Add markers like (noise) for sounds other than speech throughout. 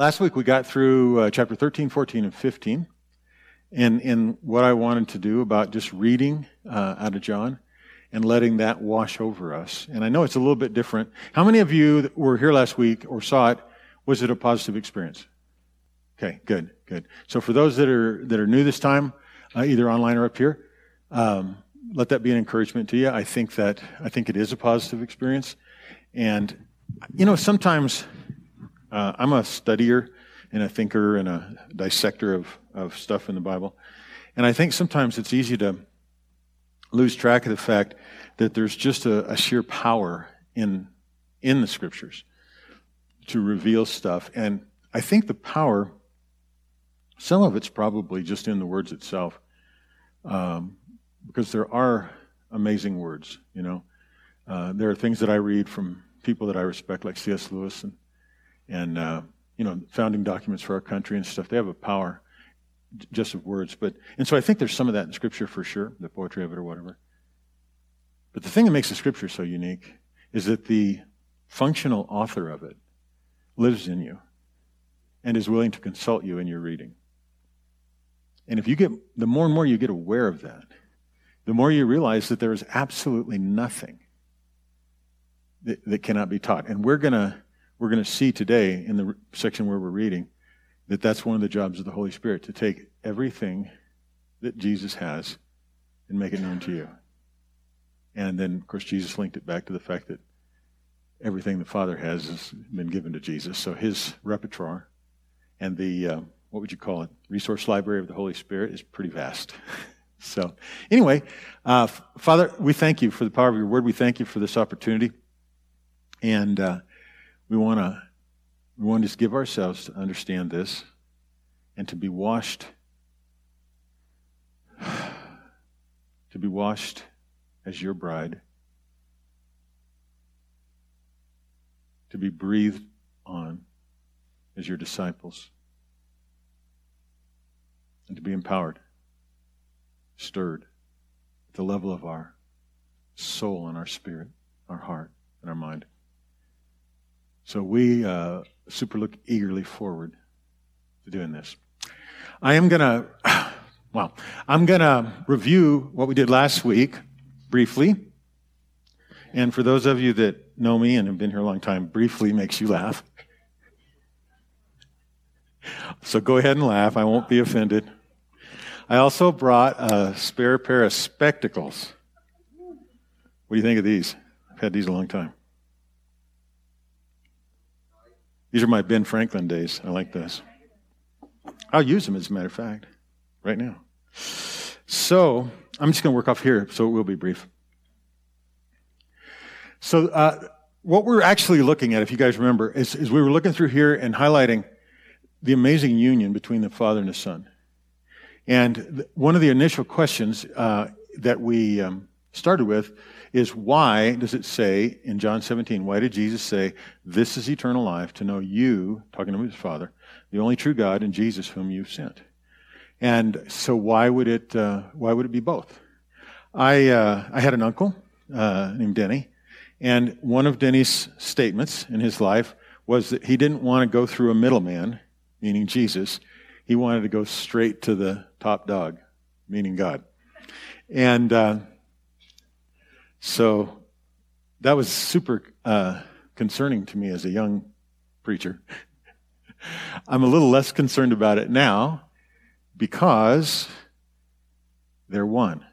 Last week we got through uh, chapter 13, 14, and 15. And, and what I wanted to do about just reading uh, out of John and letting that wash over us. And I know it's a little bit different. How many of you that were here last week or saw it, was it a positive experience? Okay, good, good. So for those that are, that are new this time, uh, either online or up here, um, let that be an encouragement to you. I think that, I think it is a positive experience. And, you know, sometimes uh, I'm a studier and a thinker and a dissector of, of stuff in the Bible. And I think sometimes it's easy to lose track of the fact that there's just a, a sheer power in, in the scriptures to reveal stuff. And I think the power, some of it's probably just in the words itself, um, because there are amazing words, you know. Uh, there are things that I read from people that I respect, like C.S. Lewis and and uh, you know founding documents for our country and stuff. They have a power just of words, but and so I think there's some of that in Scripture for sure, the poetry of it or whatever. But the thing that makes the Scripture so unique is that the functional author of it lives in you and is willing to consult you in your reading. And if you get the more and more you get aware of that, the more you realize that there is absolutely nothing that, that cannot be taught. And we're going to we're going to see today in the section where we're reading that that's one of the jobs of the Holy Spirit to take everything that Jesus has and make it known to you. And then, of course, Jesus linked it back to the fact that everything the Father has has been given to Jesus. So his repertoire and the, uh, what would you call it, resource library of the Holy Spirit is pretty vast. (laughs) so, anyway, uh, Father, we thank you for the power of your word. We thank you for this opportunity. And uh, we want to we want to just give ourselves to understand this and to be washed to be washed as your bride to be breathed on as your disciples and to be empowered stirred at the level of our soul and our spirit our heart and our mind so we uh, super look eagerly forward to doing this. I am going (sighs) to, well, I'm going to review what we did last week briefly. And for those of you that know me and have been here a long time, briefly makes you laugh. So go ahead and laugh. I won't be offended. I also brought a spare pair of spectacles. What do you think of these? I've had these a long time. These are my Ben Franklin days. I like this. I'll use them, as a matter of fact, right now. So I'm just going to work off here, so it will be brief. So, uh, what we're actually looking at, if you guys remember, is, is, we were looking through here and highlighting the amazing union between the Father and the Son. And one of the initial questions uh, that we um, started with is why does it say in John 17, why did Jesus say, This is eternal life, to know you, talking to his Father, the only true God, and Jesus whom you've sent? And so why would it, uh, why would it be both? I, uh, I had an uncle uh, named Denny, and one of Denny's statements in his life was that he didn't want to go through a middleman, meaning Jesus. He wanted to go straight to the top dog, meaning God. And uh, so that was super uh, concerning to me as a young preacher. (laughs) I'm a little less concerned about it now because they're one.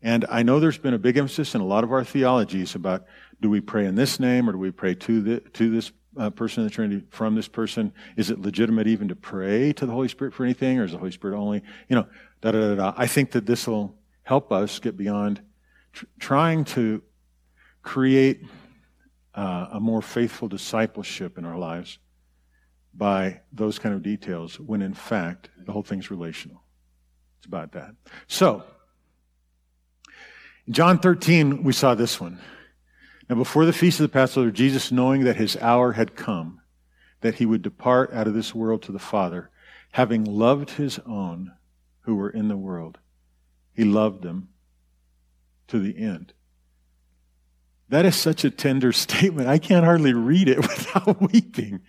And I know there's been a big emphasis in a lot of our theologies about do we pray in this name or do we pray to, the, to this uh, person in the Trinity from this person? Is it legitimate even to pray to the Holy Spirit for anything or is the Holy Spirit only? You know, da da da da. I think that this will help us get beyond tr- trying to create uh, a more faithful discipleship in our lives by those kind of details when in fact the whole thing's relational. It's about that. So, in John 13, we saw this one. Now, before the feast of the Passover, Jesus, knowing that his hour had come, that he would depart out of this world to the Father, having loved his own who were in the world, he loved them to the end. That is such a tender (laughs) statement. I can't hardly read it (laughs) without weeping.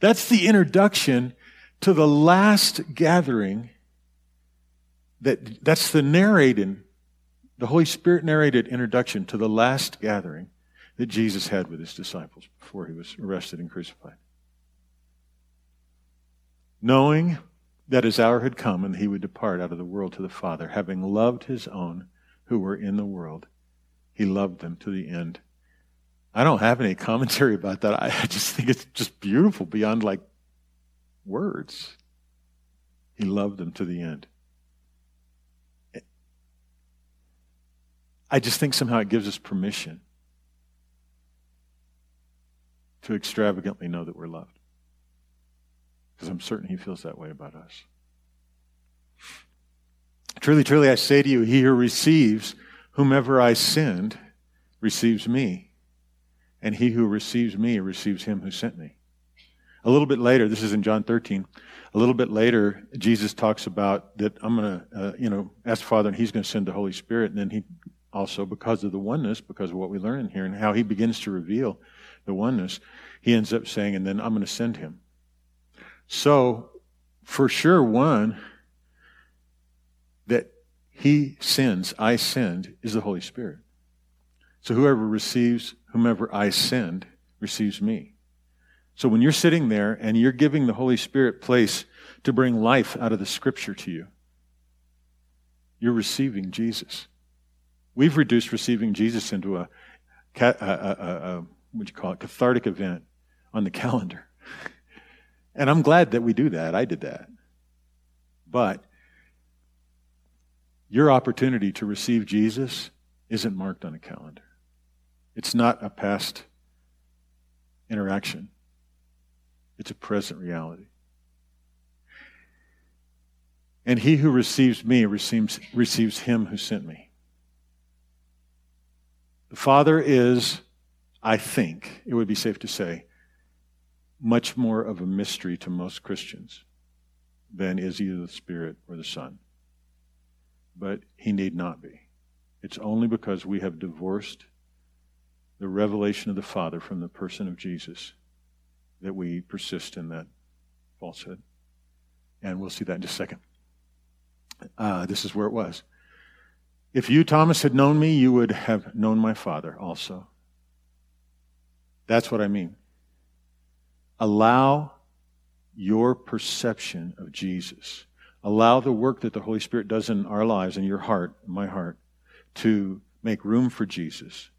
That's the introduction to the last gathering that that's the narrating the Holy Spirit narrated introduction to the last gathering that Jesus had with his disciples before he was arrested and crucified. Knowing that his hour had come and he would depart out of the world to the Father, having loved his own who were in the world, he loved them to the end. I don't have any (laughs) commentary about that. I just think it's just beautiful beyond like words. He loved them to the end. I just think somehow it gives us permission to extravagantly know that we're loved. Because I'm certain he feels that way about us. Truly, truly, I say to you, he who receives whomever I send receives me, and he who receives me receives him who sent me. A little bit later, this is in John 13, a little bit later, Jesus talks about that I'm going to, uh, you know, ask the Father and he's going to send the Holy Spirit. And then he also, because of the oneness, because of what we learn here and how he begins to reveal the oneness, he ends up saying, and then I'm going to send him. So, for sure, one, that he sends, I send, is the Holy Spirit. So whoever receives whomever I send receives me. So when you're sitting there and you're giving the Holy Spirit place to bring life out of the scripture to you, you're receiving Jesus. We've reduced receiving Jesus into a, a, a, a what you call it, cathartic event on the (laughs) calendar. And I'm glad that we do that. I did that. But your opportunity to receive Jesus isn't marked on a calendar. It's not a past interaction. It's a present reality. And he who receives me receives, receives him who sent me. The Father is, I think, it would be safe to say, much more of a mystery to most Christians than is either the Spirit or the Son. But he need not be. It's only because we have divorced the revelation of the Father from the person of Jesus that we persist in that falsehood. And we'll see that in just a second. Uh, this is where it was. If you, Thomas, had known me, you would have known my Father also. That's what I mean. Allow your perception of Jesus, allow the work that the Holy Spirit does in our lives, in your heart, in my heart, to make room for Jesus.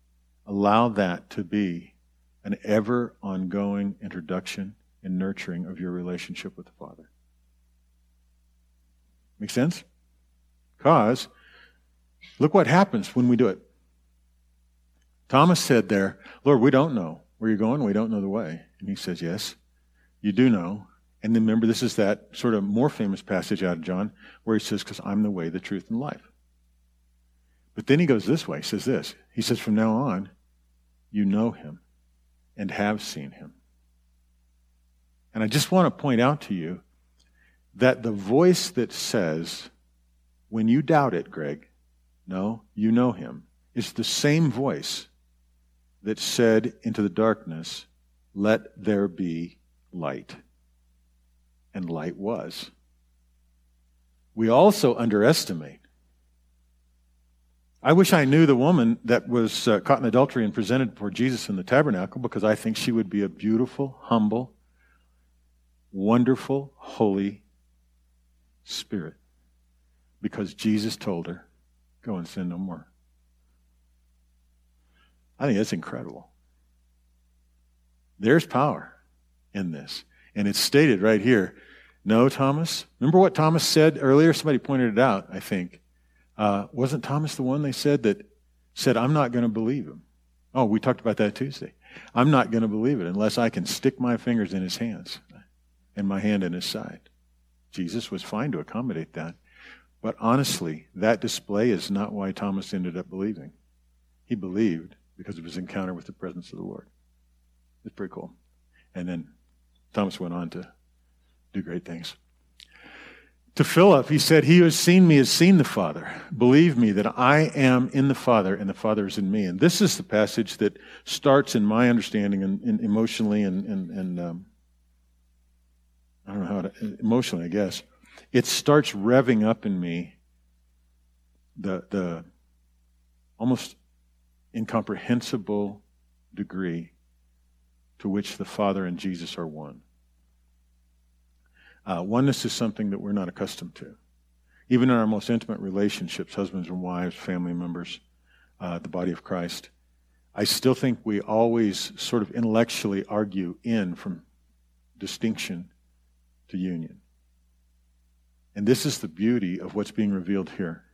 Allow that to be an ever ongoing introduction and nurturing of your relationship with the Father. Make sense? Because look what happens when we do it. Thomas said there, Lord, we don't know where you're going. We don't know the way. And he says, Yes, you do know. And then remember, this is that sort of more famous passage out of John where he says, Because I'm the way, the truth, and life. But then he goes this way. He says this. He says, From now on, you know him and have seen him. And I just want to point out to you that the voice that says, when you doubt it, Greg, no, you know him, is the same voice that said into the darkness, Let there be light. And light was. We also underestimate I wish I knew the woman that was uh, caught in adultery and presented before Jesus in the tabernacle because I think she would be a beautiful, humble, wonderful, holy spirit. Because Jesus told her, go and sin no more. I think that's incredible. There's power in this. And it's stated right here. No, Thomas. Remember what Thomas said earlier? Somebody pointed it out, I think. Uh, wasn't Thomas the one they said that said, I'm not going to believe him? Oh, we talked about that Tuesday. I'm not going to believe it unless I can stick my fingers in his hands and my hand in his side. Jesus was fine to accommodate that. But honestly, that display is not why Thomas ended up believing. He believed because of his encounter with the presence of the Lord. It's pretty cool. And then Thomas went on to do great things. To Philip, he said, He who has seen me has seen the Father. Believe me that I am in the Father and the Father is in me. And this is the passage that starts, in my understanding, and, and emotionally and, and, and um, I don't know how to, emotionally, I guess, it starts revving up in me the, the almost incomprehensible degree to which the Father and Jesus are one. Uh, oneness is something that we're not accustomed to. Even in our most intimate relationships, husbands and wives, family members, uh, the body of Christ, I still think we always sort of intellectually argue in from distinction to union. And this is the beauty of what's being revealed here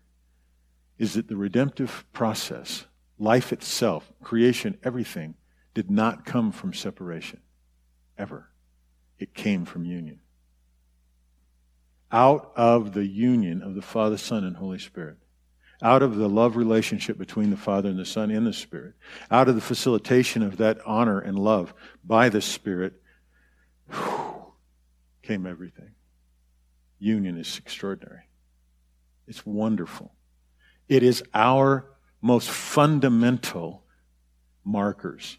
is that the redemptive process, life itself, creation, everything, did not come from separation. Ever. It came from union. Out of the union of the Father, Son, and Holy Spirit. Out of the love relationship between the Father and the Son in the Spirit. Out of the facilitation of that honor and love by the Spirit whew, came everything. Union is extraordinary. It's wonderful. It is our most fundamental markers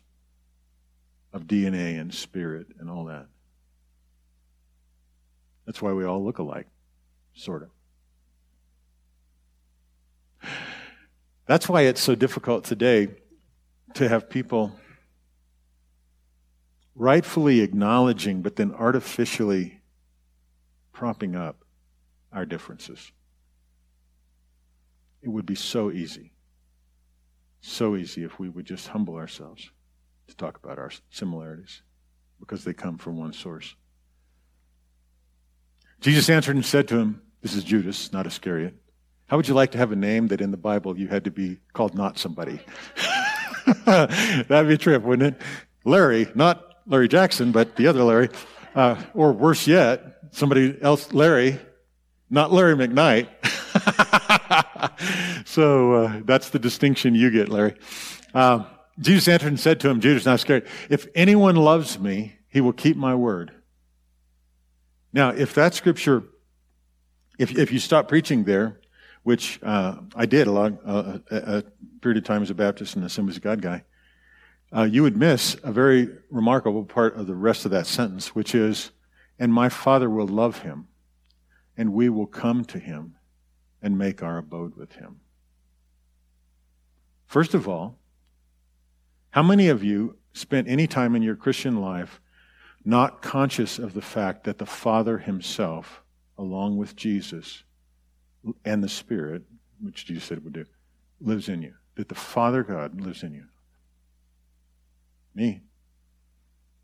of DNA and spirit and all that. That's why we all look alike, sort of. That's why it's so difficult today to have people rightfully acknowledging, but then artificially propping up our differences. It would be so easy, so easy if we would just humble ourselves to talk about our similarities because they come from one source. Jesus answered and said to him, This is Judas, not Iscariot. How would you like to have a name that in the Bible you had to be called not somebody? (laughs) That'd be a trip, wouldn't it? Larry, not Larry Jackson, but the other Larry. Uh, or worse yet, somebody else, Larry, not Larry McKnight. (laughs) so uh, that's the distinction you get, Larry. Uh, Jesus answered and said to him, Judas, not Iscariot. If anyone loves me, he will keep my word. Now, if that scripture, if, if you stop preaching there, which uh, I did a, long, uh, a, period of time as a Baptist and Assemblies of God guy, uh, you would miss a very remarkable part of the rest of that sentence, which is, and my Father will love him, and we will come to him and make our abode with him. First of all, how many of you spent any time in your Christian life not conscious of the fact that the Father Himself, along with Jesus and the Spirit, which Jesus said would do, lives in you? That the Father God lives in you. Me.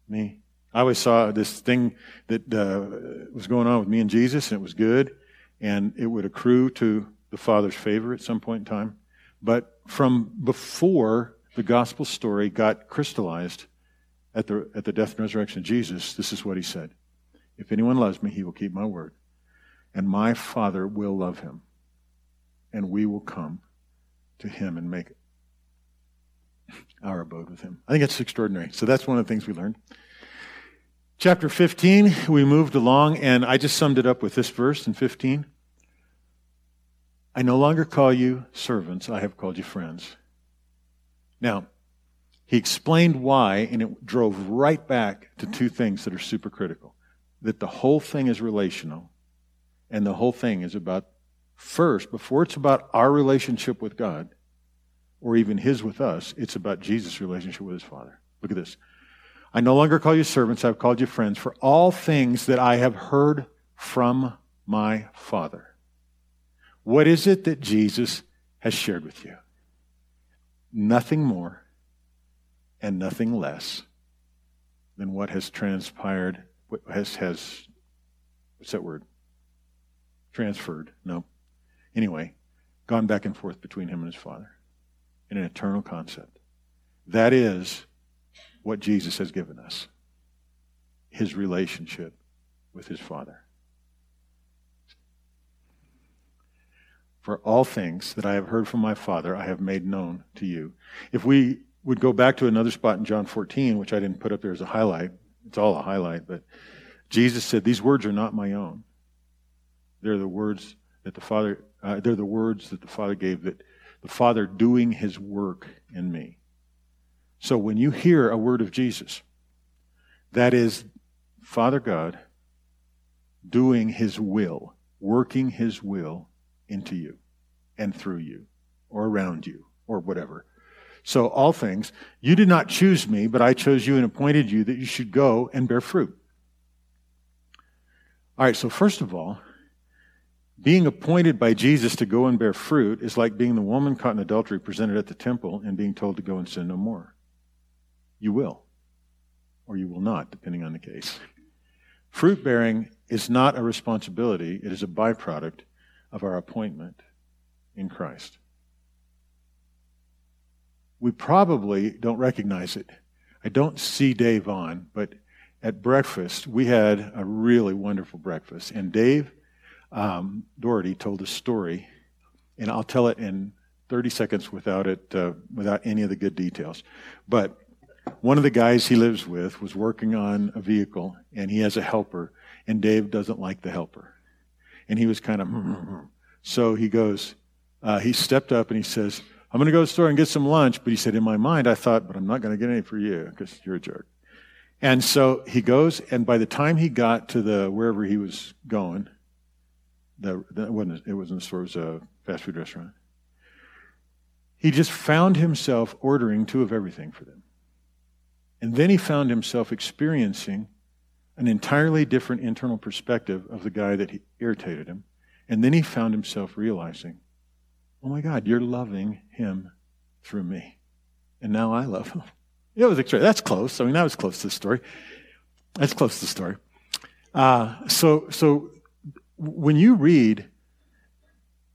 Me. I always saw this thing that uh, was going on with me and Jesus, and it was good, and it would accrue to the Father's favor at some point in time. But from before the gospel story got crystallized at the, at the death and resurrection of Jesus, this is what he said If anyone loves me, he will keep my word, and my Father will love him, and we will come to him and make our abode with him. I think that's extraordinary. So that's one of the things we learned. Chapter 15, we moved along, and I just summed it up with this verse in 15. I no longer call you servants, I have called you friends. Now, he explained why, and it drove right back to two things that are super critical that the whole thing is relational, and the whole thing is about, first, before it's about our relationship with God, or even his with us, it's about Jesus' relationship with his Father. Look at this. I no longer call you servants, I've called you friends, for all things that I have heard from my Father. What is it that Jesus has shared with you? Nothing more and nothing less than what has transpired, what has, has what's that word? Transferred. No. Anyway, gone back and forth between him and his Father in an eternal concept. That is what Jesus has given us his relationship with his Father. For all things that I have heard from my Father, I have made known to you. If we would go back to another spot in John 14, which I didn't put up there as a highlight, it's all a highlight, but Jesus said, These words are not my own. They're the words that the Father, uh, they're the words that the Father gave, that the Father doing his work in me. So when you hear a word of Jesus, that is Father God doing his will, working his will into you and through you or around you or whatever. So, all things, you did not choose me, but I chose you and appointed you that you should go and bear fruit. All right, so first of all, being appointed by Jesus to go and bear fruit is like being the woman caught in adultery presented at the temple and being told to go and sin no more. You will, or you will not, depending on the case. Fruit bearing is not a responsibility, it is a byproduct of our appointment in Christ. We probably don't recognize it. I don't see Dave on, but at breakfast, we had a really wonderful breakfast. And Dave um, Doherty told a story, and I'll tell it in 30 seconds without it, uh, without any of the good details. But one of the guys he lives with was working on a vehicle, and he has a helper, and Dave doesn't like the helper, and he was kind of. so he goes, uh, he stepped up and he says, "I'm going to go to the store and get some lunch." But he said, in my mind, I thought, "But I'm not going to get any for you because you're a jerk." And so he goes, and by the time he got to the wherever he was going, the, that wasn't it wasn't a store; it was a fast food restaurant. He just found himself ordering two of everything for them, and then he found himself experiencing an entirely different internal perspective of the guy that irritated him, and then he found himself realizing, "Oh my God, you're loving him through me, and now I love him." (laughs) It was extra. That's close. I mean, that was close to the story. That's close to the story. Uh, so, so when you read,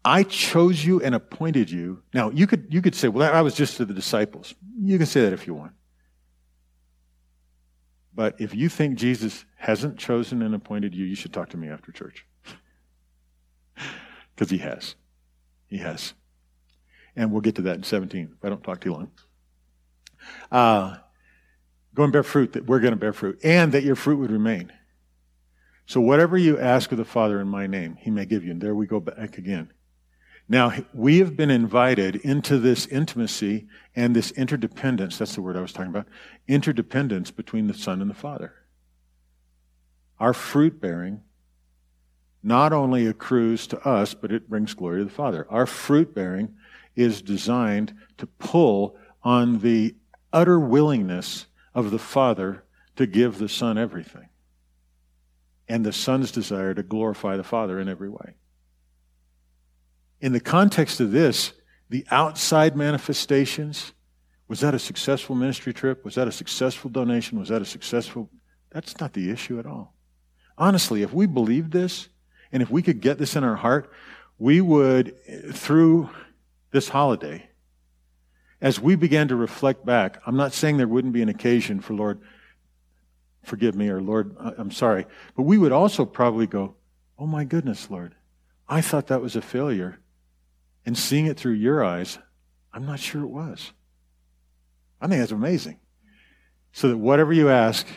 I chose you and appointed you. Now, you could, you could say, well, I was just to the disciples. You can say that if you want. But if you think Jesus hasn't chosen and appointed you, you should talk to me after church. (laughs) Because he has. He has. And we'll get to that in 17 if I don't talk too long. Uh, go and bear fruit, that we're going to bear fruit, and that your fruit would remain. So whatever you ask of the Father in my name, he may give you. And there we go back again. Now, we have been invited into this intimacy and this interdependence. That's the word I was talking about. Interdependence between the Son and the Father. Our fruit bearing not only accrues to us, but it brings glory to the Father. Our fruit bearing is designed to pull on the utter willingness of the Father to give the Son everything and the Son's desire to glorify the Father in every way. In the context of this, the outside manifestations was that a successful ministry trip? Was that a successful donation? Was that a successful? That's not the issue at all. Honestly, if we believed this and if we could get this in our heart, we would, through this holiday, as we began to reflect back, I'm not saying there wouldn't be an occasion for Lord, forgive me, or Lord, I'm sorry. But we would also probably go, oh my goodness, Lord, I thought that was a failure. And seeing it through your eyes, I'm not sure it was. I think that's amazing. So that whatever you ask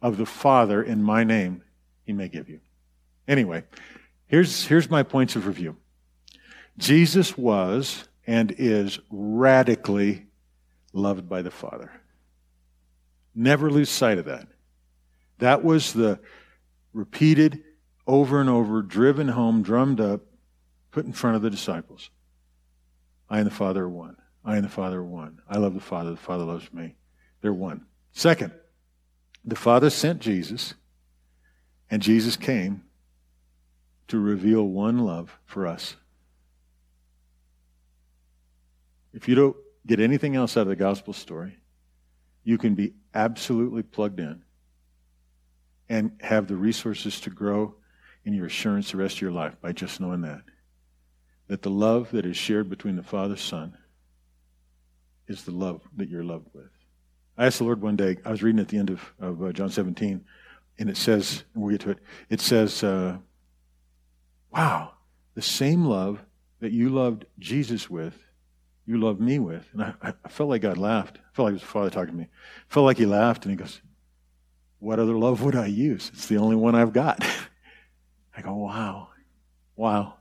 of the Father in my name, he may give you. Anyway, here's, here's my points of review. Jesus was and is radically loved by the Father. Never lose sight of that. That was the repeated, over and over, driven home, drummed up, put in front of the disciples. I and the Father are one. I and the Father are one. I love the Father. The Father loves me. They're one. Second, the Father sent Jesus, and Jesus came to reveal one love for us. If you don't get anything else out of the gospel story, you can be absolutely plugged in and have the resources to grow in your assurance the rest of your life by just knowing that. That the love that is shared between the Father and Son is the love that you're loved with. I asked the Lord one day, I was reading at the end of, of uh, John 17, and it says, we'll get to it, it says, uh, wow, the same love that you loved Jesus with, you love me with. And I, I felt like God laughed. I felt like it was the Father talking to me. I felt like he laughed, and he goes, what other love would I use? It's the only one I've got. (laughs) I go, wow, wow.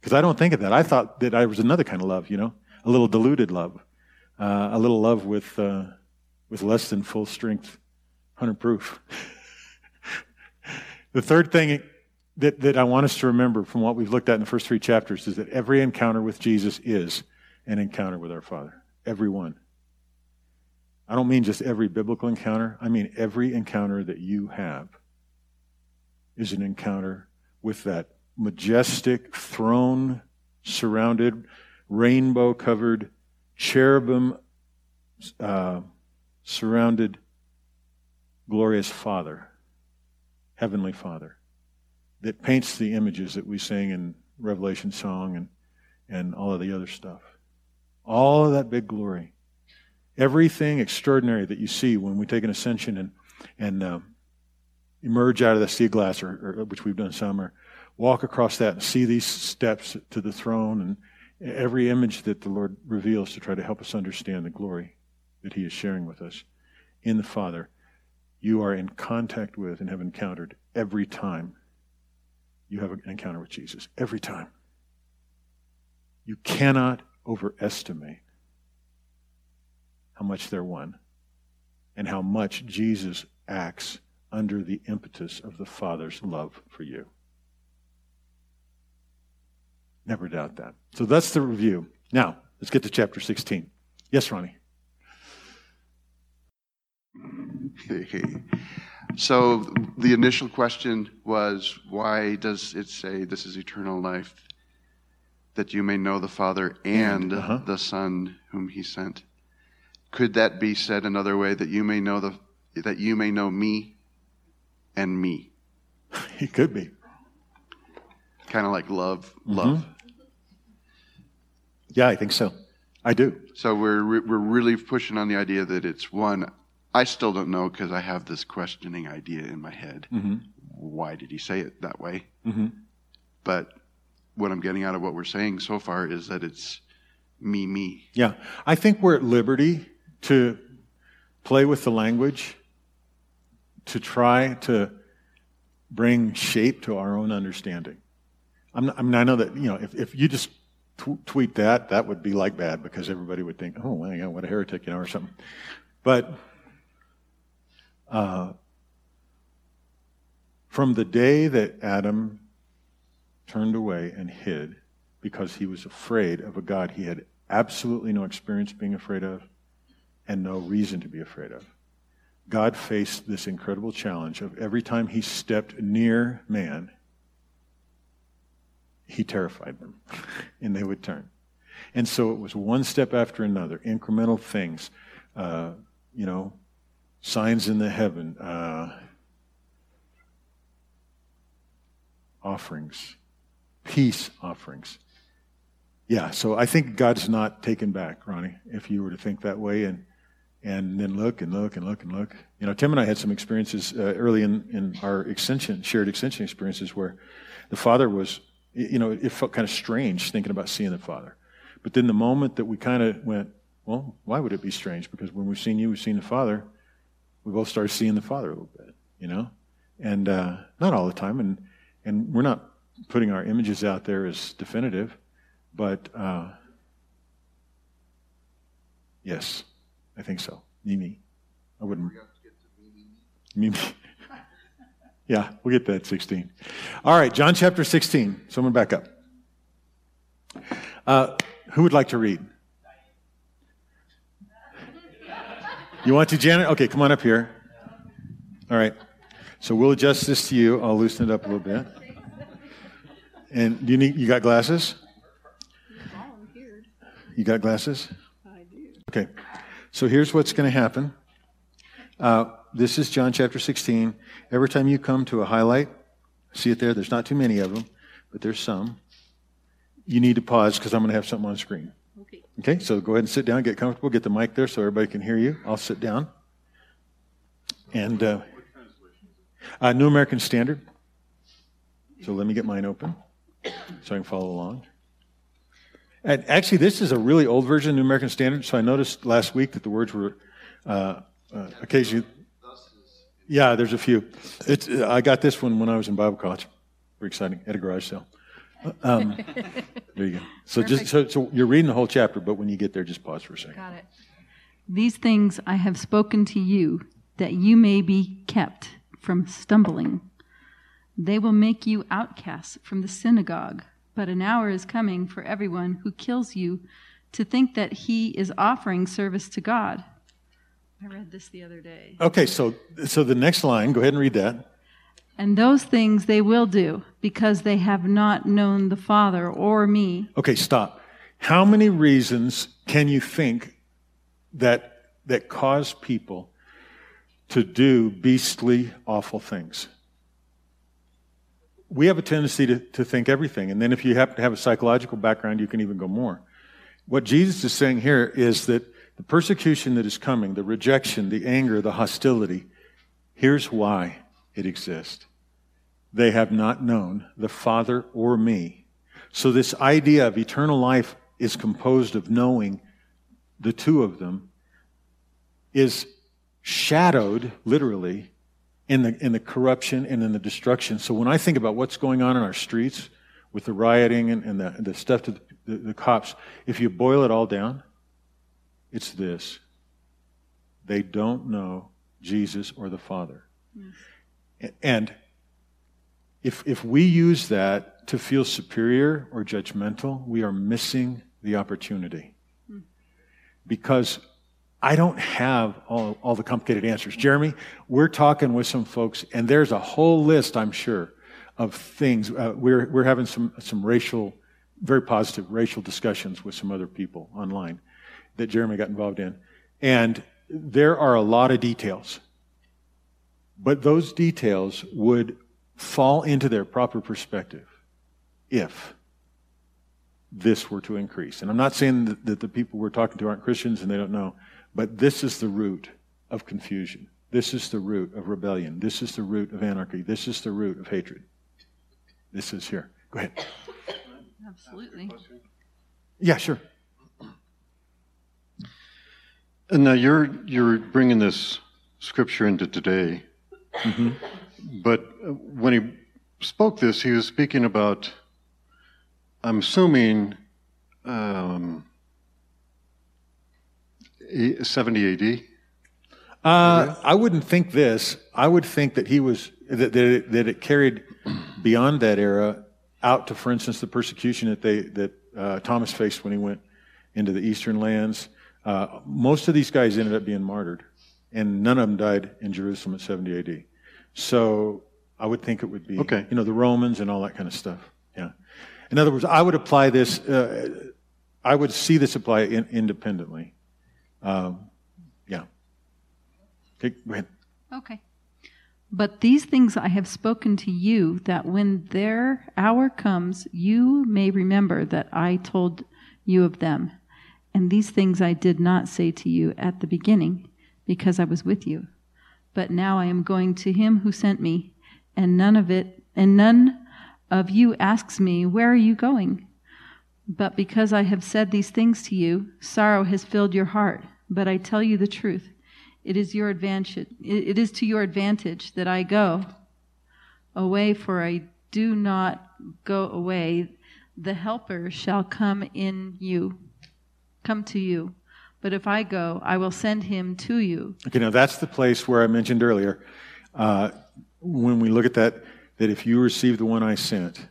Because I don't think of that. I thought that I was another kind of love, you know, a little diluted love, uh, a little love with, uh, with less than full strength, 100 proof. (laughs) the third thing that, that I want us to remember from what we've looked at in the first three chapters is that every encounter with Jesus is an encounter with our Father. Every one. I don't mean just every biblical encounter, I mean every encounter that you have is an encounter with that majestic throne surrounded, rainbow covered, cherubim uh, surrounded, glorious Father, Heavenly Father, that paints the images that we sing in Revelation song and, and all of the other stuff. All of that big glory. Everything extraordinary that you see when we take an ascension and, and uh, emerge out of the sea glass, or, or, which we've done some, or walk across that and see these steps to the throne and every image that the Lord reveals to try to help us understand the glory that He is sharing with us in the Father, you are in contact with and have encountered every time you have an encounter with Jesus. Every time. You cannot overestimate how much they're one and how much Jesus acts under the impetus of the Father's love for you. Never doubt that. So that's the review. Now, let's get to chapter 16. Yes, Ronnie. So the initial question was why does it say this is eternal life? That you may know the Father and uh-huh. the Son whom he sent. Could that be said another way that you may know the that you may know me and me? (laughs) It could be. Kind of like love, love. Mm-hmm. Yeah, I think so. I do. So we're we're really pushing on the idea that it's one. I still don't know because I have this questioning idea in my head. Mm-hmm. Why did he say it that way? Mm-hmm. But what I'm getting out of what we're saying so far is that it's me, me. Yeah, I think we're at liberty to play with the language, to try to bring shape to our own understanding. I'm, I mean, I know that you know if, if you just tweet that, that would be like bad because everybody would think, oh, my God, what a heretic, you know, or something. But uh, from the day that Adam turned away and hid because he was afraid of a God he had absolutely no experience being afraid of and no reason to be afraid of, God faced this incredible challenge of every time he stepped near man, he terrified them, (laughs) and they would turn. And so it was one step after another, incremental things, uh, you know, signs in the heaven, uh, offerings, peace offerings. Yeah, so I think God's not taken back, Ronnie, if you were to think that way and and then look and look and look and look. You know, Tim and I had some experiences uh, early in, in our ascension, shared ascension experiences where the father was you know, it felt kind of strange thinking about seeing the Father. But then the moment that we kind of went, well, why would it be strange? Because when we've seen you, we've seen the Father. We both started seeing the Father a little bit, you know, and uh, not all the time. And and we're not putting our images out there as definitive, but uh, yes, I think so. Mimi, I wouldn't. Mimi. Yeah, we'll get that 16. All right, John chapter 16. Someone back up. Uh, who would like to read? You want to, Janet? Okay, come on up here. All right. So we'll adjust this to you. I'll loosen it up a little bit. And do you need you got glasses? You got glasses? I do. Okay. So here's what's going to happen. Uh, this is John chapter 16. Every time you come to a highlight, see it there? There's not too many of them, but there's some. You need to pause because I'm going to have something on screen. Okay. Okay, so go ahead and sit down, get comfortable, get the mic there so everybody can hear you. I'll sit down. And uh, uh, New American Standard. So let me get mine open so I can follow along. And actually, this is a really old version of New American Standard. So I noticed last week that the words were uh, uh, occasionally yeah, there's a few. It's, I got this one when I was in Bible college. Very exciting at a garage sale. Um, (laughs) there you go. So Perfect. just so, so you're reading the whole chapter, but when you get there, just pause for a second. Got it. These things I have spoken to you, that you may be kept from stumbling. They will make you outcasts from the synagogue, but an hour is coming for everyone who kills you to think that he is offering service to God. I read this the other day. Okay, so so the next line, go ahead and read that. And those things they will do because they have not known the Father or me. Okay, stop. How many reasons can you think that that cause people to do beastly, awful things? We have a tendency to, to think everything, and then if you happen to have a psychological background, you can even go more. What Jesus is saying here is that the persecution that is coming, the rejection, the anger, the hostility, here's why it exists. They have not known the Father or me. So this idea of eternal life is composed of knowing the two of them is shadowed literally in the, in the corruption and in the destruction. So when I think about what's going on in our streets with the rioting and, and the, the stuff to the, the, the cops, if you boil it all down, it's this. They don't know Jesus or the Father. Yes. And if, if we use that to feel superior or judgmental, we are missing the opportunity. Hmm. Because I don't have all, all the complicated answers. Jeremy, we're talking with some folks, and there's a whole list, I'm sure, of things. Uh, we're, we're having some, some racial, very positive racial discussions with some other people online that Jeremy got involved in. And there are a lot of details. But those details would fall into their proper perspective if this were to increase. And I'm not saying that, that the people we're talking to aren't Christians and they don't know. But this is the root of confusion. This is the root of rebellion. This is the root of anarchy. This is the root of hatred. This is here. Go ahead. Absolutely. Yeah, sure. And now you're you're bringing this scripture into today, mm-hmm. but when he spoke this, he was speaking about. I'm assuming um, 70 AD? Uh, I wouldn't think this. I would think that he was that that it, that it, carried (clears throat) beyond that era out to, for instance, the persecution that they that uh, Thomas faced when he went into the eastern lands. Uh, most of these guys ended up being martyred, and none of them died in Jerusalem at 70 AD. So I would think it would be, okay. you know, the Romans and all that kind of stuff. Yeah. In other words, I would apply this. Uh, I would see this apply in, independently. Um, yeah. Okay, go ahead. Okay. But these things I have spoken to you, that when their hour comes, you may remember that I told you of them. And these things I did not say to you at the beginning, because I was with you. But now I am going to him who sent me, and none of it, and none of you asks me, Where are you going? But because I have said these things to you, sorrow has filled your heart. But I tell you the truth. It is your advantage. It is to your advantage that I go away, for I do not go away. The helper shall come in you, come to you. But if I go, I will send him to you. Okay, now that's the place where I mentioned earlier, uh, when we look at that, that if you receive the one I sent,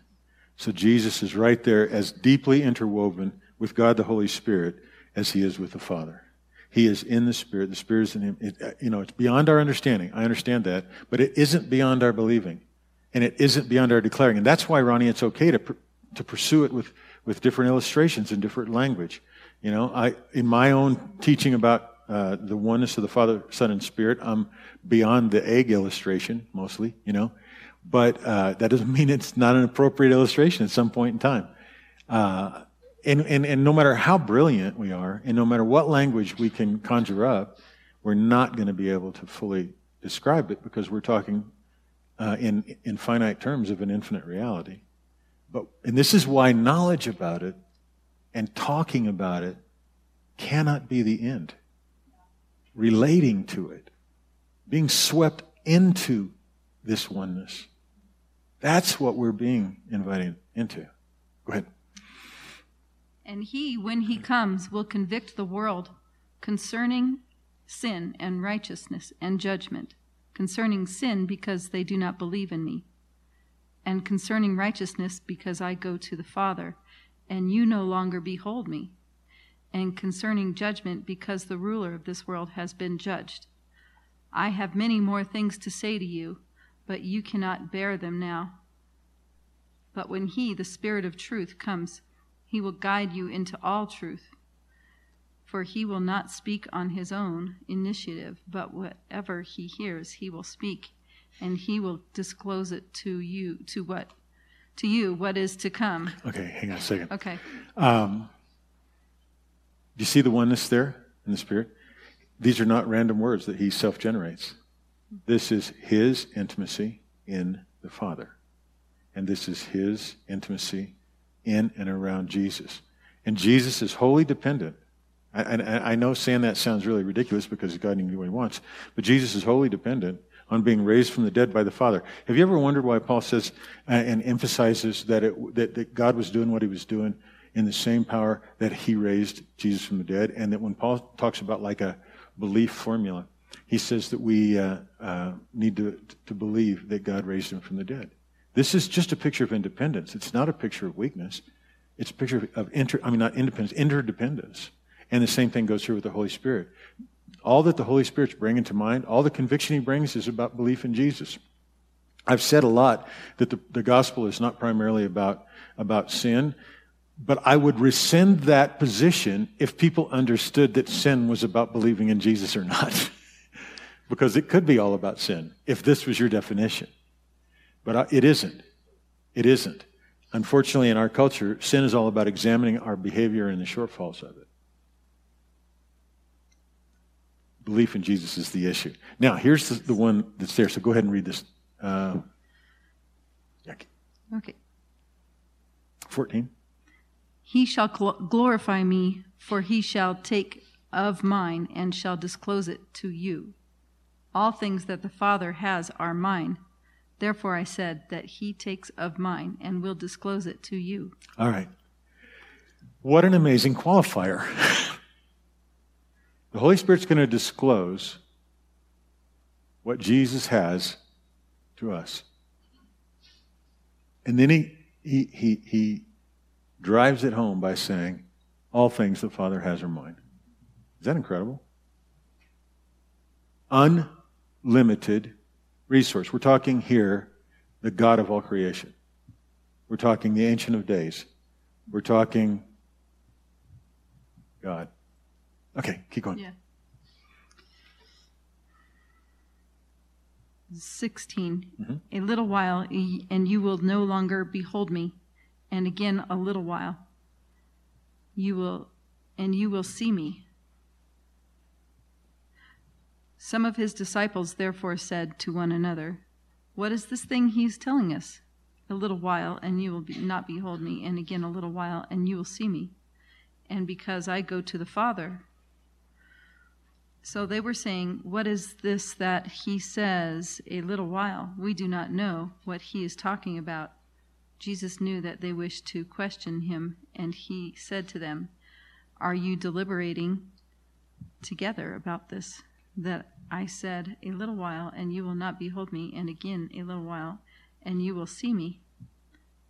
so Jesus is right there as deeply interwoven with God the Holy Spirit as he is with the Father. He is in the Spirit. The Spirit is in him. It, uh, you know, it's beyond our understanding. I understand that. But it isn't beyond our believing. And it isn't beyond our declaring. And that's why, Ronnie, it's okay to, to pursue it with, with different illustrations and different language. You know, I, in my own teaching about uh, the oneness of the Father, Son, and Spirit, I'm beyond the egg illustration, mostly, you know. But uh, that doesn't (laughs) mean it's not an appropriate illustration at some point in time. Uh, and, and, and no matter how brilliant we are, and no matter what language we can conjure up, we're not going to be able to fully describe it because we're talking uh, in, in finite terms of an infinite reality. But, and this is why knowledge about it and talking about it cannot be the end. Relating to it, being swept into this oneness. That's what we're being invited into. Go ahead. And he, when he comes, will convict the world concerning sin and righteousness and judgment. Concerning sin, because they do not believe in me. and concerning righteousness, because I go to the Father, and you no longer behold me, and concerning judgment, because the ruler of this world has been judged. I have many more things to say to you, but you cannot bear them now. But when He, the Spirit of truth, comes, He will guide you into all truth. For He will not speak on His own initiative, but whatever He hears, He will speak and he will disclose it to you to what to you what is to come Okay, hang on a second. okay Um, do you see the oneness there in the Spirit? These are not random words that he self generates. This is his intimacy in the Father. And this is his intimacy in and around Jesus. And Jesus is wholly dependent. I, I, I know saying that sounds really ridiculous because God can do what he wants, but Jesus is wholly dependent on being raised from the dead by the Father. Have you ever wondered why Paul says uh, and emphasizes that, it, that, that God was doing what he was doing in the same power that he raised Jesus from the dead? And that when Paul talks about like a belief formula, he says that we uh, uh, need to, to believe that God raised him from the dead. This is just a picture of independence. It's not a picture of weakness. It's a picture of inter, I mean, not independence, interdependence. And the same thing goes through with the Holy Spirit. All that the Holy Spirit's bringing to mind, all the conviction he brings is about belief in Jesus. I've said a lot that the, the gospel is not primarily about, about sin, but I would rescind that position if people understood that sin was about believing in Jesus or not. (laughs) because it could be all about sin if this was your definition. But it isn't. It isn't. Unfortunately, in our culture, sin is all about examining our behavior and the shortfalls of it. Belief in Jesus is the issue. Now, here's the, the one that's there. So go ahead and read this. Uh, okay. 14. He shall glorify me, for he shall take of mine and shall disclose it to you. All things that the Father has are mine. Therefore I said that he takes of mine and will disclose it to you. All right. What an amazing qualifier. (laughs) The Holy Spirit's going to disclose what Jesus has to us. And then he, he, he, he drives it home by saying, All things the Father has are mine. Is that incredible? Unlimited resource. We're talking here the God of all creation. We're talking the Ancient of Days. We're talking God. Okay, keep going. Yeah. 16. Mm-hmm. A little while, and you will no longer behold me. And again, a little while, you will, and you will see me. Some of his disciples therefore said to one another, What is this thing he is telling us? A little while, and you will be, not behold me, and again a little while, and you will see me. And because I go to the Father, so they were saying, What is this that he says a little while? We do not know what he is talking about. Jesus knew that they wished to question him, and he said to them, Are you deliberating together about this? That I said, A little while, and you will not behold me, and again a little while, and you will see me.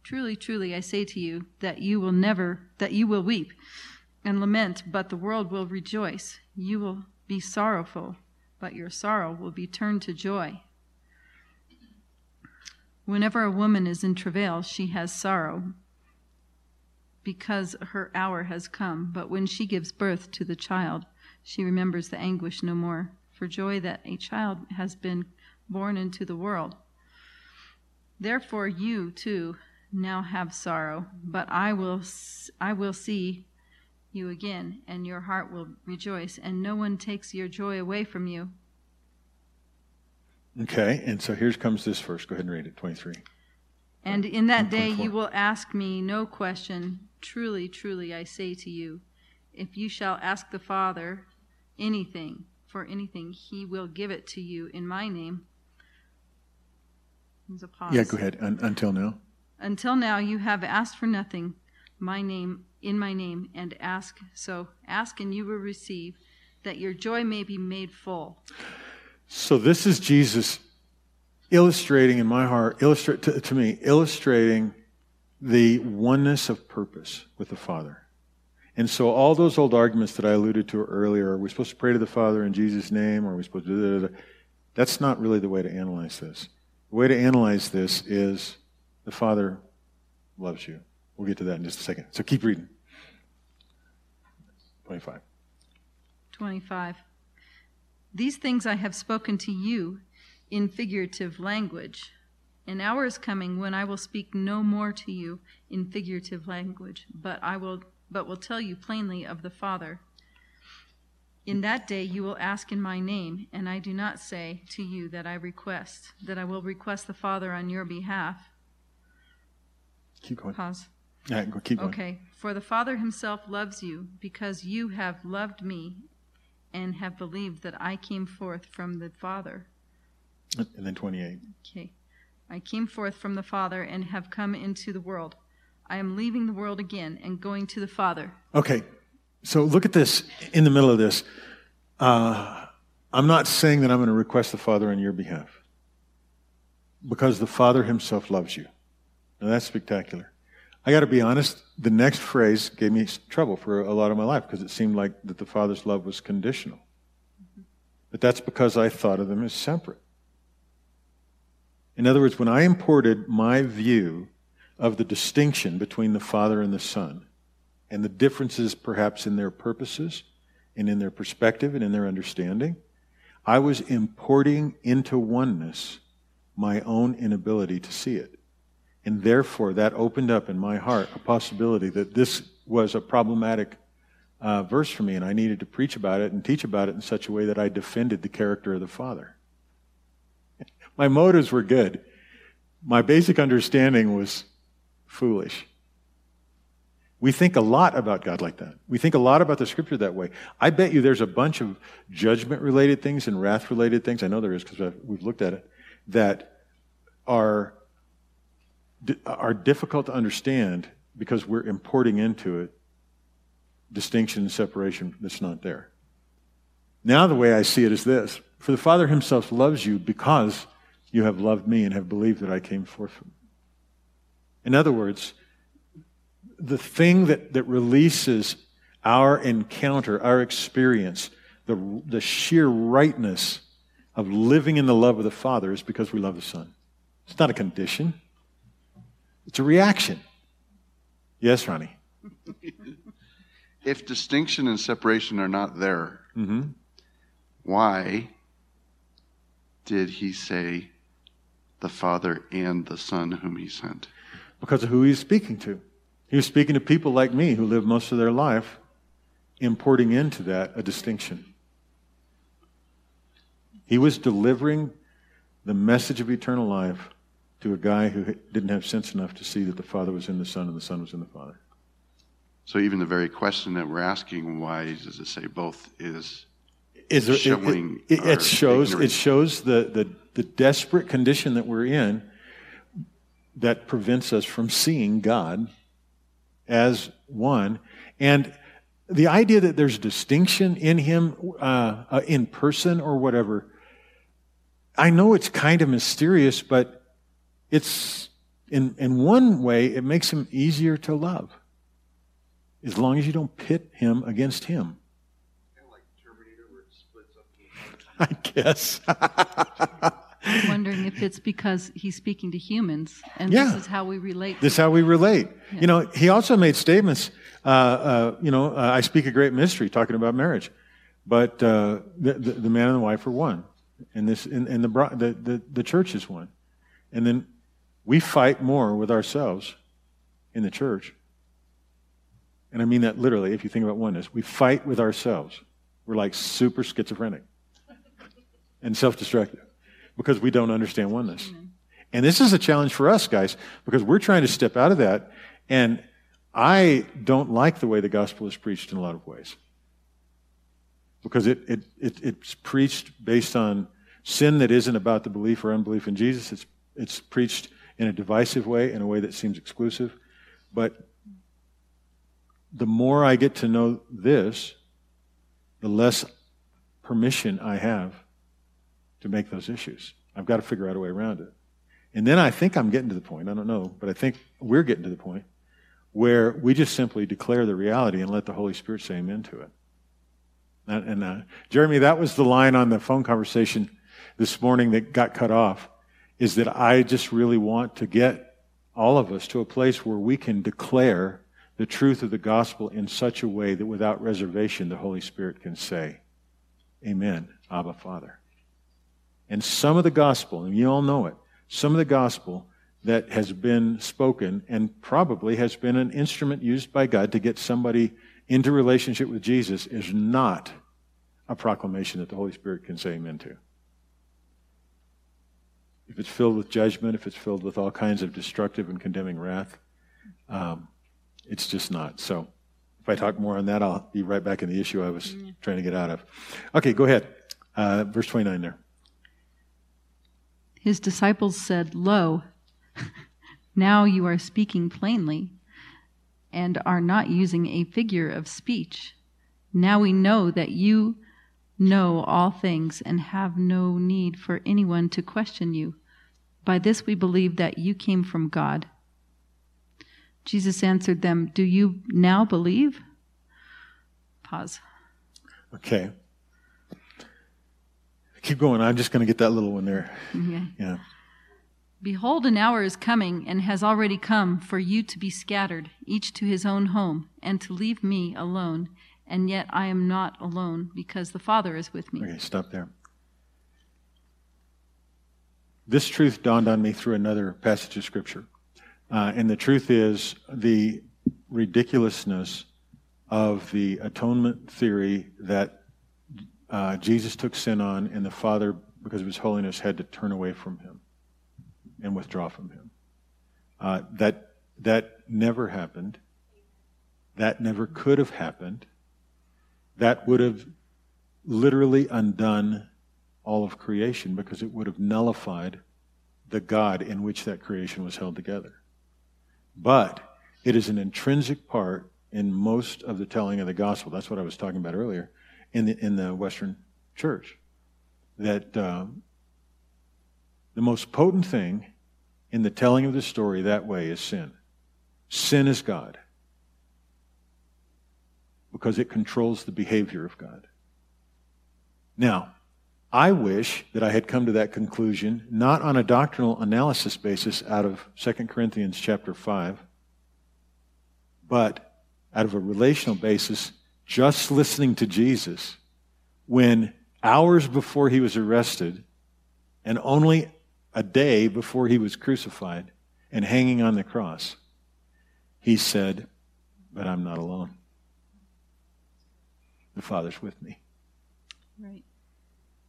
Truly, truly, I say to you that you will never, that you will weep and lament, but the world will rejoice. You will be sorrowful, but your sorrow will be turned to joy. Whenever a woman is in travail, she has sorrow because her hour has come. But when she gives birth to the child, she remembers the anguish no more, for joy that a child has been born into the world. Therefore, you too now have sorrow, but I will, I will see you again, and your heart will rejoice, and no one takes your joy away from you. Okay, and so here comes this verse. Go ahead and read it, 23. And in that day you will ask me no question. Truly, truly, I say to you, if you shall ask the Father anything, for anything, he will give it to you in my name. There's a pause. Yeah, go ahead. Un- until now. Until now, you have asked for nothing. My name in my name and ask. So ask and you will receive, that your joy may be made full. So this is Jesus illustrating in my heart, illustrate to, to me, illustrating the oneness of purpose with the Father. And so all those old arguments that I alluded to earlier, are we supposed to pray to the Father in Jesus' name, or are we supposed to do that? That's not really the way to analyze this. The way to analyze this is the Father loves you. We'll get to that in just a second. So keep reading. 25. 25. These things I have spoken to you in figurative language. An hour is coming when I will speak no more to you in figurative language, but I will but will tell you plainly of the Father. In that day you will ask in my name, and I do not say to you that I request, that I will request the Father on your behalf. Keep going. Pause. Yeah, keep going. Okay. For the Father himself loves you because you have loved me and have believed that I came forth from the Father. And then 28. Okay. I came forth from the Father and have come into the world. I am leaving the world again and going to the Father. Okay. So look at this in the middle of this. Uh, I'm not saying that I'm going to request the Father on your behalf because the Father himself loves you. Now that's spectacular. I got to be honest, the next phrase gave me trouble for a lot of my life because it seemed like that the Father's love was conditional. But that's because I thought of them as separate. In other words, when I imported my view of the distinction between the Father and the Son, and the differences perhaps in their purposes and in their perspective and in their understanding, I was importing into oneness my own inability to see it. And therefore, that opened up in my heart a possibility that this was a problematic uh, verse for me, and I needed to preach about it and teach about it in such a way that I defended the character of the Father. my motives were good. My basic understanding was foolish. We think a lot about God like that. We think a lot about the scripture that way. I bet you there's a bunch of judgment related things and wrath related things. I know there is because we've looked at it that are are difficult to understand because we're importing into it distinction and separation that's not there. Now, the way I see it is this For the Father Himself loves you because you have loved me and have believed that I came forth from. In other words, the thing that, that releases our encounter, our experience, the, the sheer rightness of living in the love of the Father is because we love the Son. It's not a condition. It's a reaction. Yes, Ronnie. if distinction and separation are not there, mm-hmm. why did he say the Father and the Son whom he sent? Because of who he's speaking to. He was speaking to people like me who live most of their life importing into that a distinction. He was delivering the message of eternal life to a guy who didn't have sense enough to see that the Father was in the Son and the Son was in the Father. So even the very question that we're asking, why does it say both, is is there, showing it, it, it shows ignorance. it shows the, the the desperate condition that we're in that prevents us from seeing God as one, and the idea that there's distinction in Him uh, uh, in person or whatever. I know it's kind of mysterious, but it's, in, in one way, it makes him easier to love. As long as you don't pit him against him. I guess. I'm wondering if it's because he's speaking to humans, and yeah. this is how we relate. This is how we relate. Yeah. You know, he also made statements. Uh, uh, you know, uh, I speak a great mystery, talking about marriage, but uh, the, the, the, man and the wife are one, and this, and, and the, the, the the church is one, and then we fight more with ourselves in the church. And I mean that literally, if you think about oneness. We fight with ourselves. We're like super schizophrenic (laughs) and self destructive because we don't understand oneness. And this is a challenge for us, guys, because we're trying to step out of that. And I don't like the way the gospel is preached in a lot of ways. Because it, it, it, it's preached based on sin that isn't about the belief or unbelief in Jesus. It's, it's preached in a divisive way, in a way that seems exclusive. But the more I get to know this, the less permission I have to make those issues. I've got to figure out a way around it. And then I think I'm getting to the point, I don't know, but I think we're getting to the point where we just simply declare the reality and let the Holy Spirit say amen to it. And, uh, Jeremy, that was the line on the phone conversation this morning that got cut off, is that I just really want to get all of us to a place where we can declare the truth of the gospel in such a way that without reservation the Holy Spirit can say, Amen, Abba Father. And some of the gospel, and you all know it, some of the gospel that has been spoken and probably has been an instrument used by God to get somebody into relationship with Jesus is not a proclamation that the Holy Spirit can say amen to. If it's filled with judgment, if it's filled with all kinds of destructive and condemning wrath, um, it's just not. So if I talk more on that, I'll be right back in the issue I was trying to get out of. Okay, go ahead. Uh, verse 29 there. His disciples said, Lo, (laughs) now you are speaking plainly and are not using a figure of speech. Now we know that you know all things and have no need for anyone to question you. By this we believe that you came from God. Jesus answered them, Do you now believe? Pause. Okay. Keep going. I'm just going to get that little one there. Okay. Yeah. Behold, an hour is coming and has already come for you to be scattered, each to his own home, and to leave me alone. And yet I am not alone, because the Father is with me. Okay, stop there. This truth dawned on me through another passage of Scripture. Uh, and the truth is the ridiculousness of the atonement theory that uh, Jesus took sin on, and the Father, because of his holiness, had to turn away from him and withdraw from him. Uh, that, that never happened. That never could have happened. That would have literally undone all of creation because it would have nullified the God in which that creation was held together. But it is an intrinsic part in most of the telling of the gospel. That's what I was talking about earlier in the, in the Western church. That uh, the most potent thing in the telling of the story that way is sin. Sin is God because it controls the behavior of God. Now, I wish that I had come to that conclusion not on a doctrinal analysis basis out of 2 Corinthians chapter 5, but out of a relational basis, just listening to Jesus when hours before he was arrested and only a day before he was crucified and hanging on the cross, he said, But I'm not alone. The Father's with me. Right.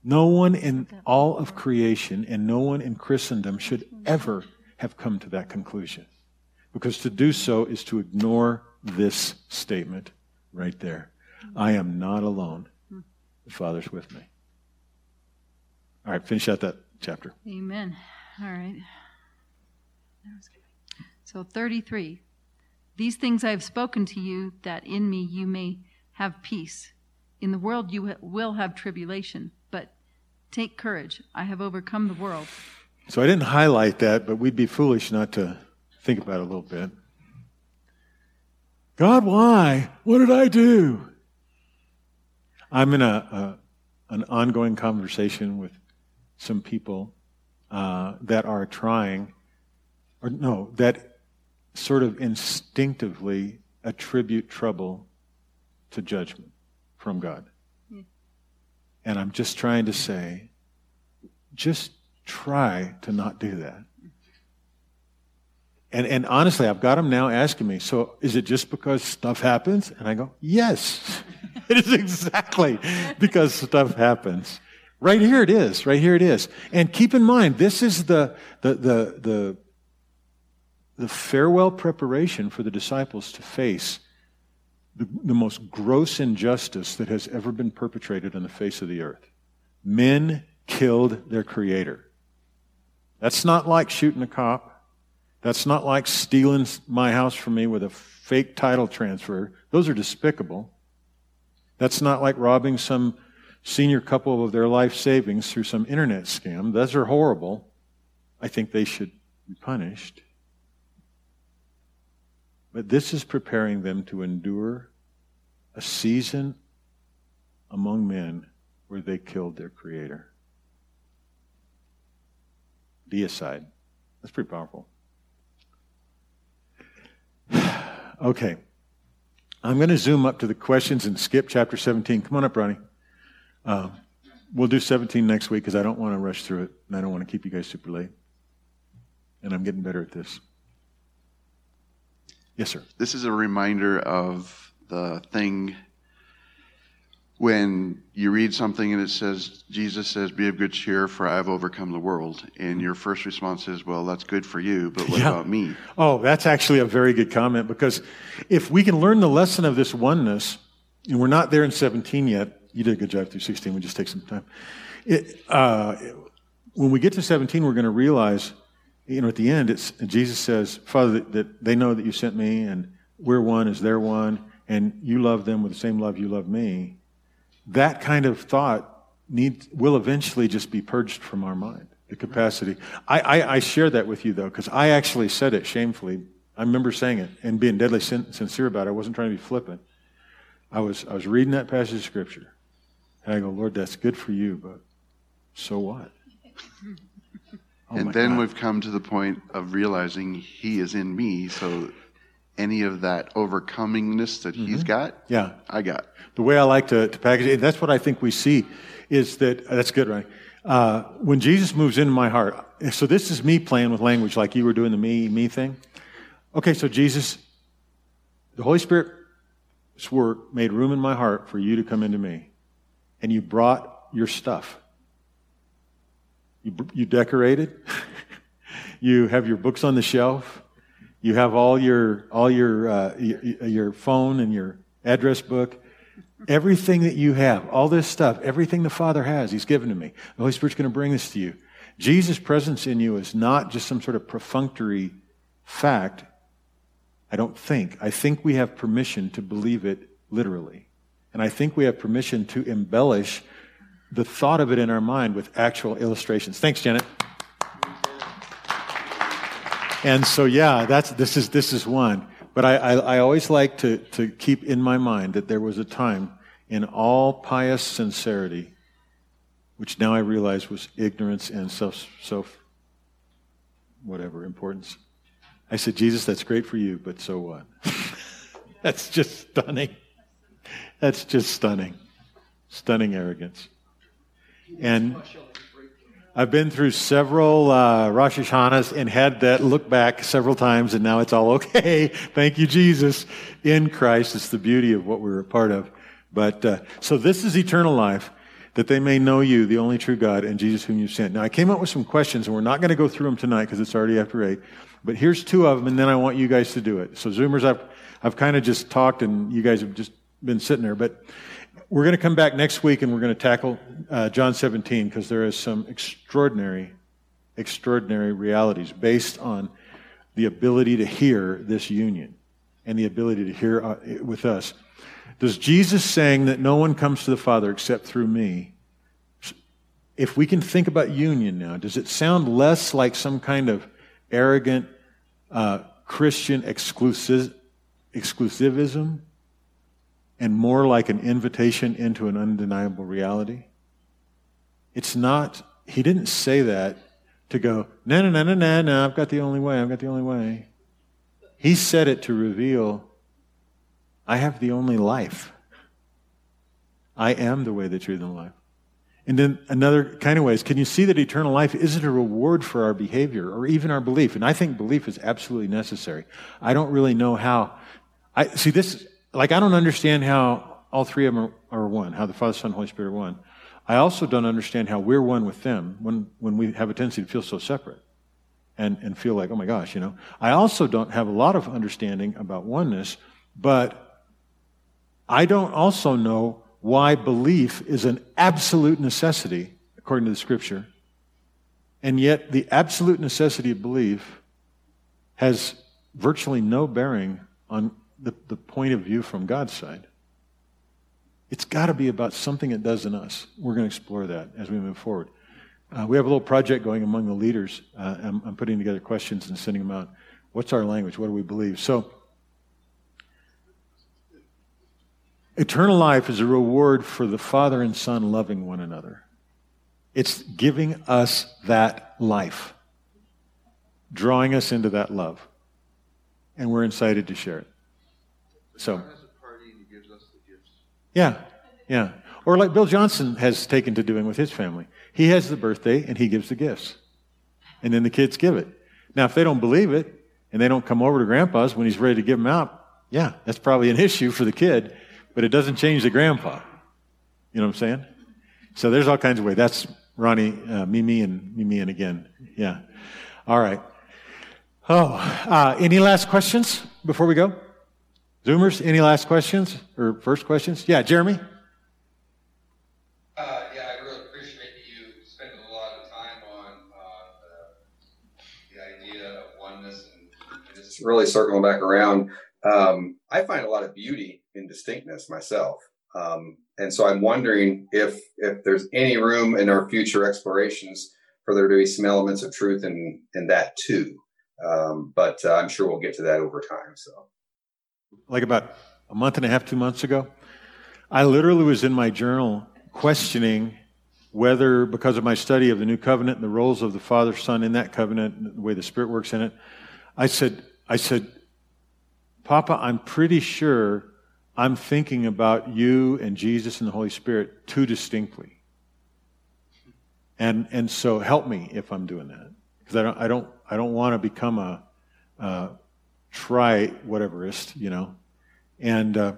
No one in all of creation and no one in Christendom should ever have come to that conclusion. Because to do so is to ignore this statement right there. I am not alone. The Father's with me. All right, finish out that chapter. Amen. All right. So 33. These things I have spoken to you, that in me you may have peace. In the world you will have tribulation, but take courage. I have overcome the world. So I didn't highlight that, but we'd be foolish not to think about it a little bit. God, why? What did I do? I'm in a, a an ongoing conversation with some people uh, that are trying, or no, that sort of instinctively attribute trouble to judgment from God. Hmm. And I'm just trying to say, just try to not do that. And, and honestly, I've got them now asking me, so is it just because stuff happens? And I go, yes, (laughs) it is exactly because stuff happens. Right here it is. Right here it is. And keep in mind, this is the, the, the, the, the farewell preparation for the disciples to face the, the most gross injustice that has ever been perpetrated on the face of the earth. Men killed their creator. That's not like shooting a cop. That's not like stealing my house from me with a fake title transfer. Those are despicable. That's not like robbing some senior couple of their life savings through some internet scam. Those are horrible. I think they should be punished. But this is preparing them to endure a season among men where they killed their creator. Deicide. That's pretty powerful. (sighs) okay. I'm going to zoom up to the questions and skip chapter 17. Come on up, Ronnie. Uh, we'll do 17 next week because I don't want to rush through it and I don't want to keep you guys super late. And I'm getting better at this. Yes, sir. This is a reminder of the thing when you read something and it says, Jesus says, be of good cheer, for I have overcome the world. And your first response is, well, that's good for you, but what yeah. about me? Oh, that's actually a very good comment because if we can learn the lesson of this oneness, and we're not there in 17 yet, you did a good job through 16, we just take some time. It, uh, when we get to 17, we're going to realize, you know, at the end, it's, Jesus says, Father, that, that they know that you sent me, and we're one as they're one, and you love them with the same love you love me that kind of thought need, will eventually just be purged from our mind. The capacity. I, I, I share that with you though, because I actually said it shamefully. I remember saying it and being deadly sin- sincere about it. I wasn't trying to be flippant. I was, I was reading that passage of scripture. And I go, Lord, that's good for you, but so what? (laughs) Oh and then God. we've come to the point of realizing He is in me, so any of that overcomingness that mm-hmm. He's got, yeah, I got the way I like to, to package it, that's what I think we see, is that, that's good, right? Uh, when Jesus moves into my heart, so this is me playing with language like you were doing the me, me thing. Okay, so Jesus, the Holy Spirit's work made room in my heart for you to come into me. And you brought your stuff. You, you decorated. (laughs) you have your books on the shelf. You have all your, all your, uh, your, phone and your address book. Everything that you have, all this stuff, everything the Father has, He's given to me. The Holy Spirit's going to bring this to you. Jesus' presence in you is not just some sort of perfunctory fact. I don't think. I think we have permission to believe it literally. And I think we have permission to embellish the thought of it in our mind with actual illustrations. Thanks, Janet. And so, yeah, that's, this, is, this is one. But I, I, I always like to, to keep in my mind that there was a time in all pious sincerity, which now I realize was ignorance and self, self whatever importance. I said, Jesus, that's great for you, but so what? (laughs) that's just stunning. That's just stunning. Stunning arrogance. And I've been through several uh, Rosh Hashanahs and had that look back several times, and now it's all (laughs) okay. Thank you, Jesus, in Christ. It's the beauty of what we're a part of. But uh, so this is eternal life, that they may know you, the only true God, and Jesus whom you sent. Now I came up with some questions, and we're not going to go through them tonight because it's already after eight. But here's two of them, and then I want you guys to do it. So Zoomers, I've I've kind of just talked, and you guys have just been sitting there, but. We're going to come back next week and we're going to tackle uh, John 17 because there is some extraordinary, extraordinary realities based on the ability to hear this union and the ability to hear uh, with us. Does Jesus saying that no one comes to the Father except through me, if we can think about union now, does it sound less like some kind of arrogant uh, Christian exclusive, exclusivism and more like an invitation into an undeniable reality. It's not, he didn't say that to go, no, no, no, no, no, no, I've got the only way, I've got the only way. He said it to reveal, I have the only life. I am the way, the truth, and the life. And then another kind of ways, can you see that eternal life isn't a reward for our behavior or even our belief? And I think belief is absolutely necessary. I don't really know how. I see this like, I don't understand how all three of them are, are one, how the Father, Son, Holy Spirit are one. I also don't understand how we're one with them when, when we have a tendency to feel so separate and, and feel like, oh my gosh, you know. I also don't have a lot of understanding about oneness, but I don't also know why belief is an absolute necessity according to the scripture. And yet, the absolute necessity of belief has virtually no bearing on the, the point of view from God's side. It's got to be about something it does in us. We're going to explore that as we move forward. Uh, we have a little project going among the leaders. Uh, I'm, I'm, putting together questions and sending them out. What's our language? What do we believe? So, eternal life is a reward for the Father and Son loving one another. It's giving us that life, drawing us into that love. And we're incited to share it. So. Yeah, yeah. Or like Bill Johnson has taken to doing with his family. He has the birthday and he gives the gifts. And then the kids give it. Now, if they don't believe it and they don't come over to grandpa's when he's ready to give them out, yeah, that's probably an (laughs) issue for the kid, but it doesn't change the grandpa. You know what I'm saying? So there's all kinds of ways. That's Ronnie, uh, Mimi, and Mimi, and again. Yeah. All right. Oh, uh, any last questions before we go? Zoomers, any last questions or first questions? Yeah, Jeremy? Uh, yeah, I really appreciate you spending a lot of time on uh, the, idea of oneness and, and just really circling back around. Um, I find a lot of beauty in distinctness myself. Um, and so I'm wondering if if there's any room in our future explorations for there to be some elements of truth in in that too. Um, but uh, I'm sure we'll get to that over time. So like about a month and a half, two months ago, I literally was in my journal questioning whether, because of my study of the new covenant and the roles of the Father, Son in that covenant, the way the Spirit works in it, I said, I said, Papa, I'm pretty sure I'm thinking about you and Jesus and the Holy Spirit too distinctly. And, and so help me if I'm doing that. Because I don't, I don't, I don't want to become a, uh, try whateverist, you know. And uh,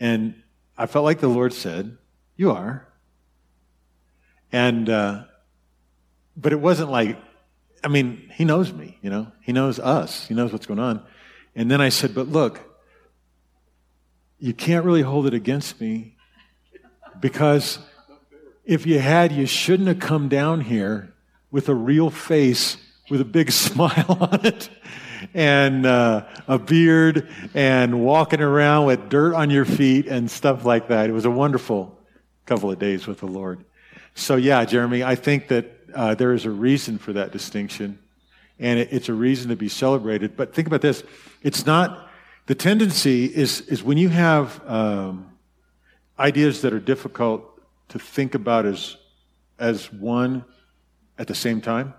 and I felt like the Lord said, "You are." And uh, but it wasn't like, I mean, He knows me, you know. He knows us. He knows what's going on. And then I said, "But look, you can't really hold it against me because." If you had, you shouldn't have come down here with a real face with a big (laughs) smile on it and uh, a beard and walking around with dirt on your feet and stuff like that. It was a wonderful couple of days with the Lord. So, yeah, Jeremy, I think that uh, there is a reason for that distinction, and it, it's a reason to be celebrated. But think about this it's not, the tendency is, is when you have um, ideas that are difficult to think about as, as one at the same time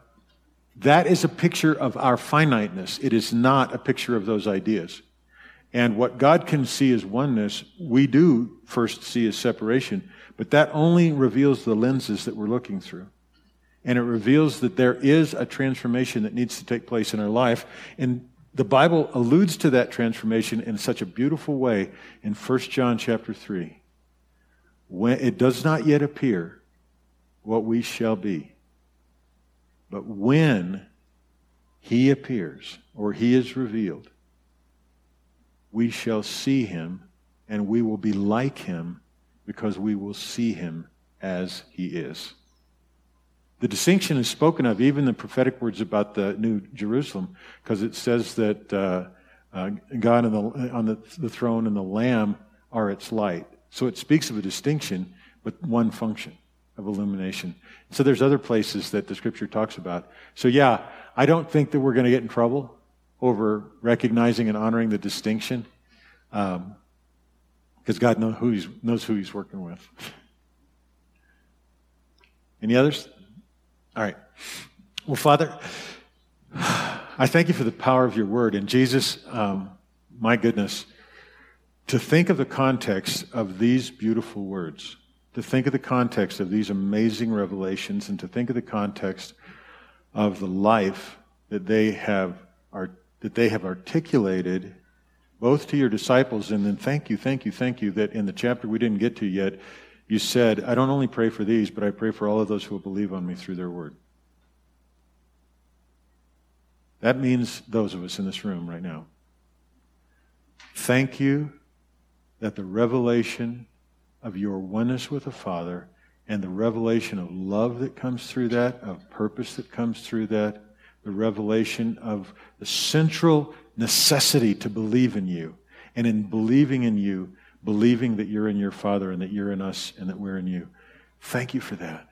that is a picture of our finiteness. It is not a picture of those ideas. And what God can see as oneness, we do first see as separation, but that only reveals the lenses that we're looking through. And it reveals that there is a transformation that needs to take place in our life. And the Bible alludes to that transformation in such a beautiful way in 1 John chapter 3. When it does not yet appear what we shall be. But when he appears or he is revealed, we shall see him and we will be like him because we will see him as he is. The distinction is spoken of even in the prophetic words about the New Jerusalem, because it says that uh, uh, God the, on the, the throne and the Lamb are its light. So it speaks of a distinction, but one function of illumination. So there's other places that the scripture talks about. So yeah, I don't think that we're going to get in trouble over recognizing and honoring the distinction, because um, God know who knows who He's working with. Any others? All right. Well, Father, I thank you for the power of your word. And Jesus, um, my goodness, to think of the context of these beautiful words to think of the context of these amazing revelations and to think of the context of the life that they have that they have articulated both to your disciples and then thank you thank you thank you that in the chapter we didn't get to yet you said i don't only pray for these but i pray for all of those who will believe on me through their word. That means those of us in this room right now. Thank you that the revelation of your oneness with the Father and the revelation of love that comes through that, of purpose that comes through that, the revelation of the central necessity to believe in you. And in believing in you, believing that you're in your Father and that you're in us and that we're in you. Thank you for that.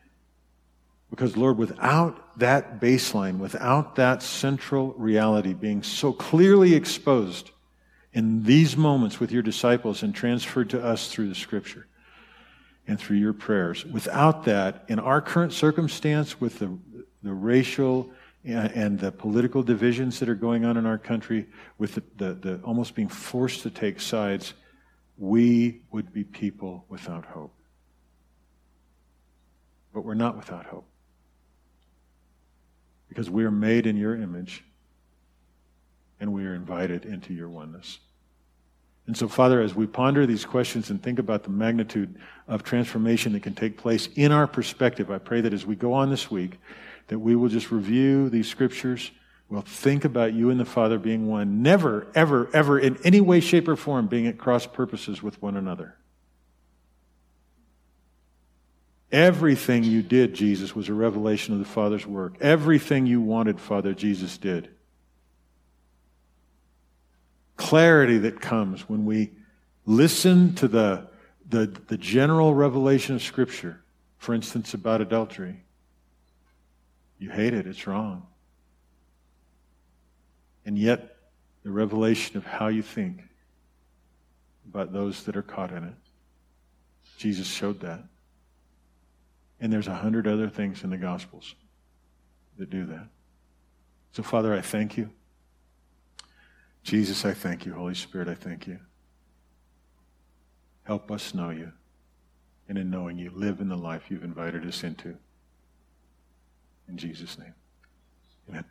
Because, Lord, without that baseline, without that central reality being so clearly exposed in these moments with your disciples and transferred to us through the Scripture and through your prayers, without that, in our current circumstance, with the, the racial and the political divisions that are going on in our country, with the, the, the almost being forced to take sides, we would be people without hope. But we're not without hope because we are made in your image and we are invited into your oneness. And so, Father, as we ponder these questions and think about the magnitude of transformation that can take place in our perspective, I pray that as we go on this week, that we will just review these scriptures. We'll think about you and the Father being one, never, ever, ever, in any way, shape, or form, being at cross purposes with one another. Everything you did, Jesus, was a revelation of the Father's work. Everything you wanted, Father, Jesus did. Clarity that comes when we listen to the, the, the general revelation of Scripture, for instance, about adultery. You hate it, it's wrong. And yet, the revelation of how you think about those that are caught in it. Jesus showed that. And there's a hundred other things in the Gospels that do that. So, Father, I thank you. Jesus, I thank you. Holy Spirit, I thank you. Help us know you, and in knowing you, live in the life you've invited us into. In Jesus' name, amen.